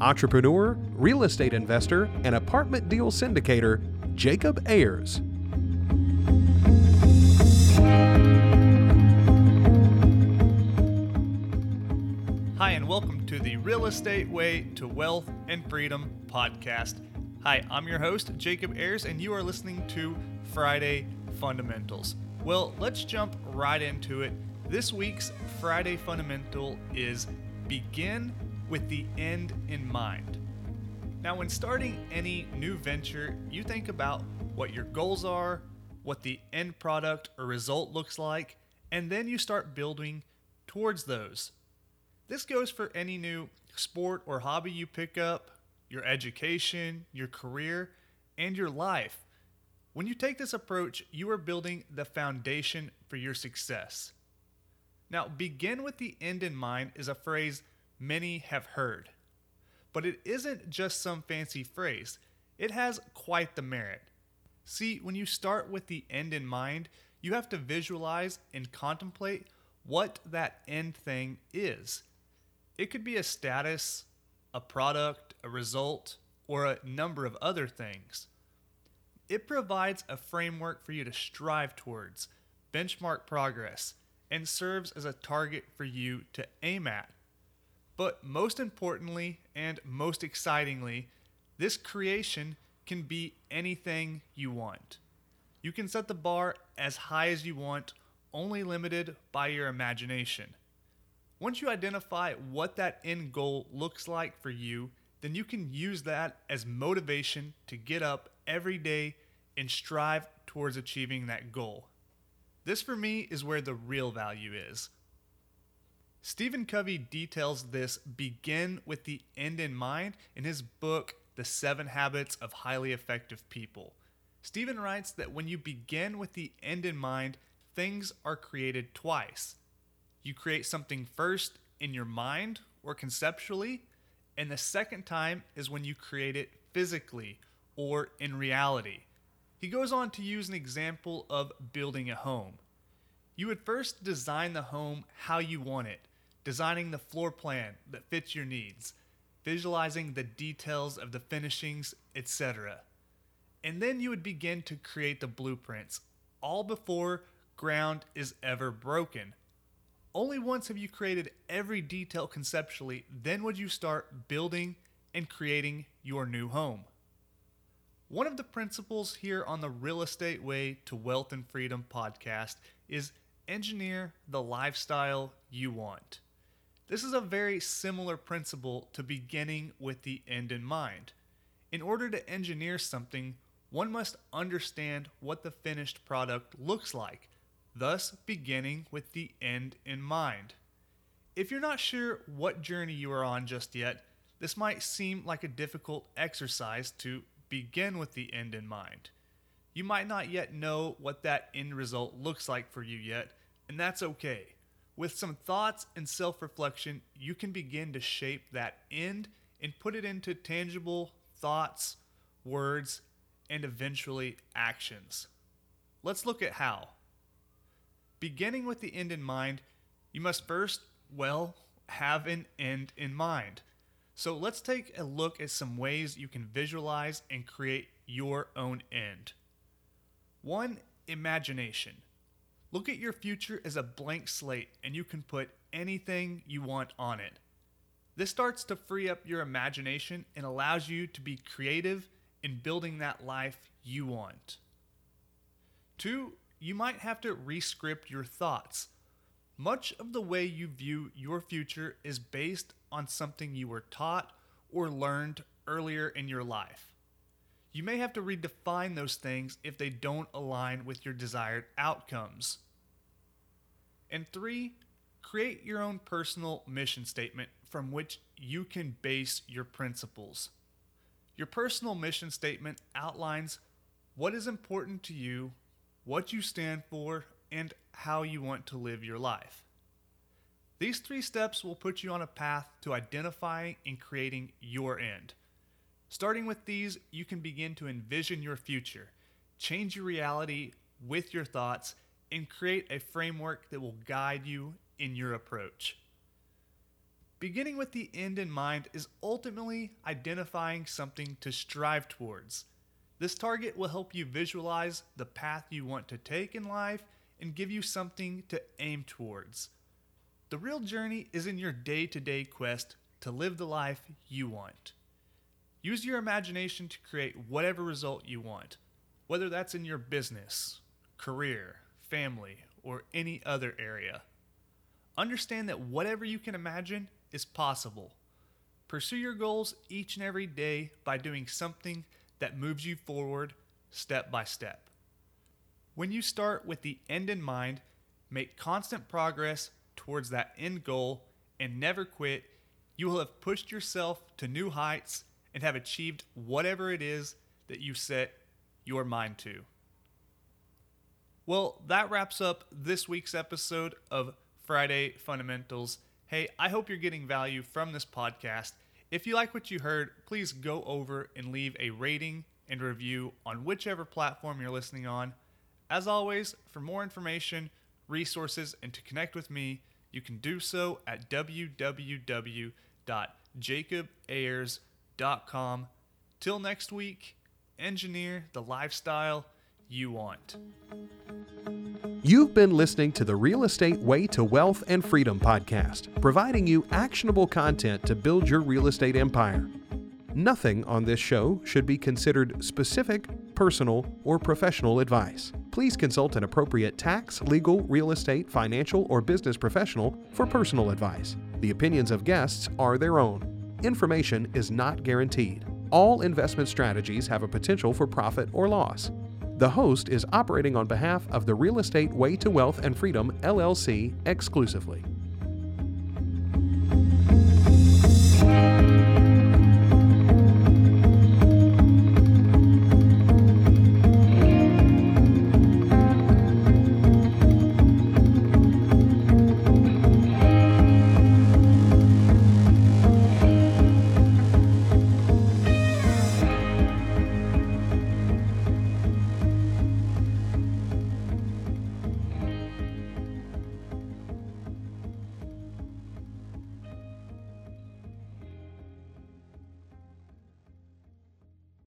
entrepreneur, real estate investor, and apartment deal syndicator, Jacob Ayers. Hi, and welcome to the Real Estate Way to Wealth and Freedom podcast. Hi, I'm your host, Jacob Ayers, and you are listening to Friday Fundamentals. Well, let's jump right into it. This week's Friday Fundamental is begin with the end in mind. Now, when starting any new venture, you think about what your goals are, what the end product or result looks like, and then you start building towards those. This goes for any new sport or hobby you pick up, your education, your career, and your life. When you take this approach, you are building the foundation for your success. Now, begin with the end in mind is a phrase many have heard. But it isn't just some fancy phrase, it has quite the merit. See, when you start with the end in mind, you have to visualize and contemplate what that end thing is. It could be a status, a product, a result, or a number of other things. It provides a framework for you to strive towards, benchmark progress, and serves as a target for you to aim at. But most importantly and most excitingly, this creation can be anything you want. You can set the bar as high as you want, only limited by your imagination. Once you identify what that end goal looks like for you, then you can use that as motivation to get up every day and strive towards achieving that goal. This for me is where the real value is. Stephen Covey details this begin with the end in mind in his book, The Seven Habits of Highly Effective People. Stephen writes that when you begin with the end in mind, things are created twice. You create something first in your mind or conceptually, and the second time is when you create it physically or in reality. He goes on to use an example of building a home. You would first design the home how you want it, designing the floor plan that fits your needs, visualizing the details of the finishings, etc. And then you would begin to create the blueprints, all before ground is ever broken. Only once have you created every detail conceptually, then would you start building and creating your new home. One of the principles here on the Real Estate Way to Wealth and Freedom podcast is engineer the lifestyle you want. This is a very similar principle to beginning with the end in mind. In order to engineer something, one must understand what the finished product looks like thus beginning with the end in mind. If you're not sure what journey you are on just yet, this might seem like a difficult exercise to begin with the end in mind. You might not yet know what that end result looks like for you yet, and that's okay. With some thoughts and self reflection, you can begin to shape that end and put it into tangible thoughts, words, and eventually actions. Let's look at how. Beginning with the end in mind, you must first, well, have an end in mind. So let's take a look at some ways you can visualize and create your own end. One, imagination. Look at your future as a blank slate and you can put anything you want on it. This starts to free up your imagination and allows you to be creative in building that life you want. Two, you might have to rescript your thoughts. Much of the way you view your future is based on something you were taught or learned earlier in your life. You may have to redefine those things if they don't align with your desired outcomes. And three, create your own personal mission statement from which you can base your principles. Your personal mission statement outlines what is important to you, what you stand for, and how you want to live your life. These three steps will put you on a path to identifying and creating your end. Starting with these, you can begin to envision your future, change your reality with your thoughts, and create a framework that will guide you in your approach. Beginning with the end in mind is ultimately identifying something to strive towards. This target will help you visualize the path you want to take in life and give you something to aim towards. The real journey is in your day to day quest to live the life you want. Use your imagination to create whatever result you want, whether that's in your business, career, family, or any other area. Understand that whatever you can imagine is possible. Pursue your goals each and every day by doing something that moves you forward step by step. When you start with the end in mind, make constant progress towards that end goal and never quit, you will have pushed yourself to new heights and have achieved whatever it is that you set your mind to. Well, that wraps up this week's episode of Friday Fundamentals. Hey, I hope you're getting value from this podcast. If you like what you heard, please go over and leave a rating and review on whichever platform you're listening on. As always, for more information, resources, and to connect with me, you can do so at www.jacobayers.com. Till next week, engineer the lifestyle you want. You've been listening to the Real Estate Way to Wealth and Freedom podcast, providing you actionable content to build your real estate empire. Nothing on this show should be considered specific, personal, or professional advice. Please consult an appropriate tax, legal, real estate, financial, or business professional for personal advice. The opinions of guests are their own. Information is not guaranteed. All investment strategies have a potential for profit or loss. The host is operating on behalf of the Real Estate Way to Wealth and Freedom LLC exclusively.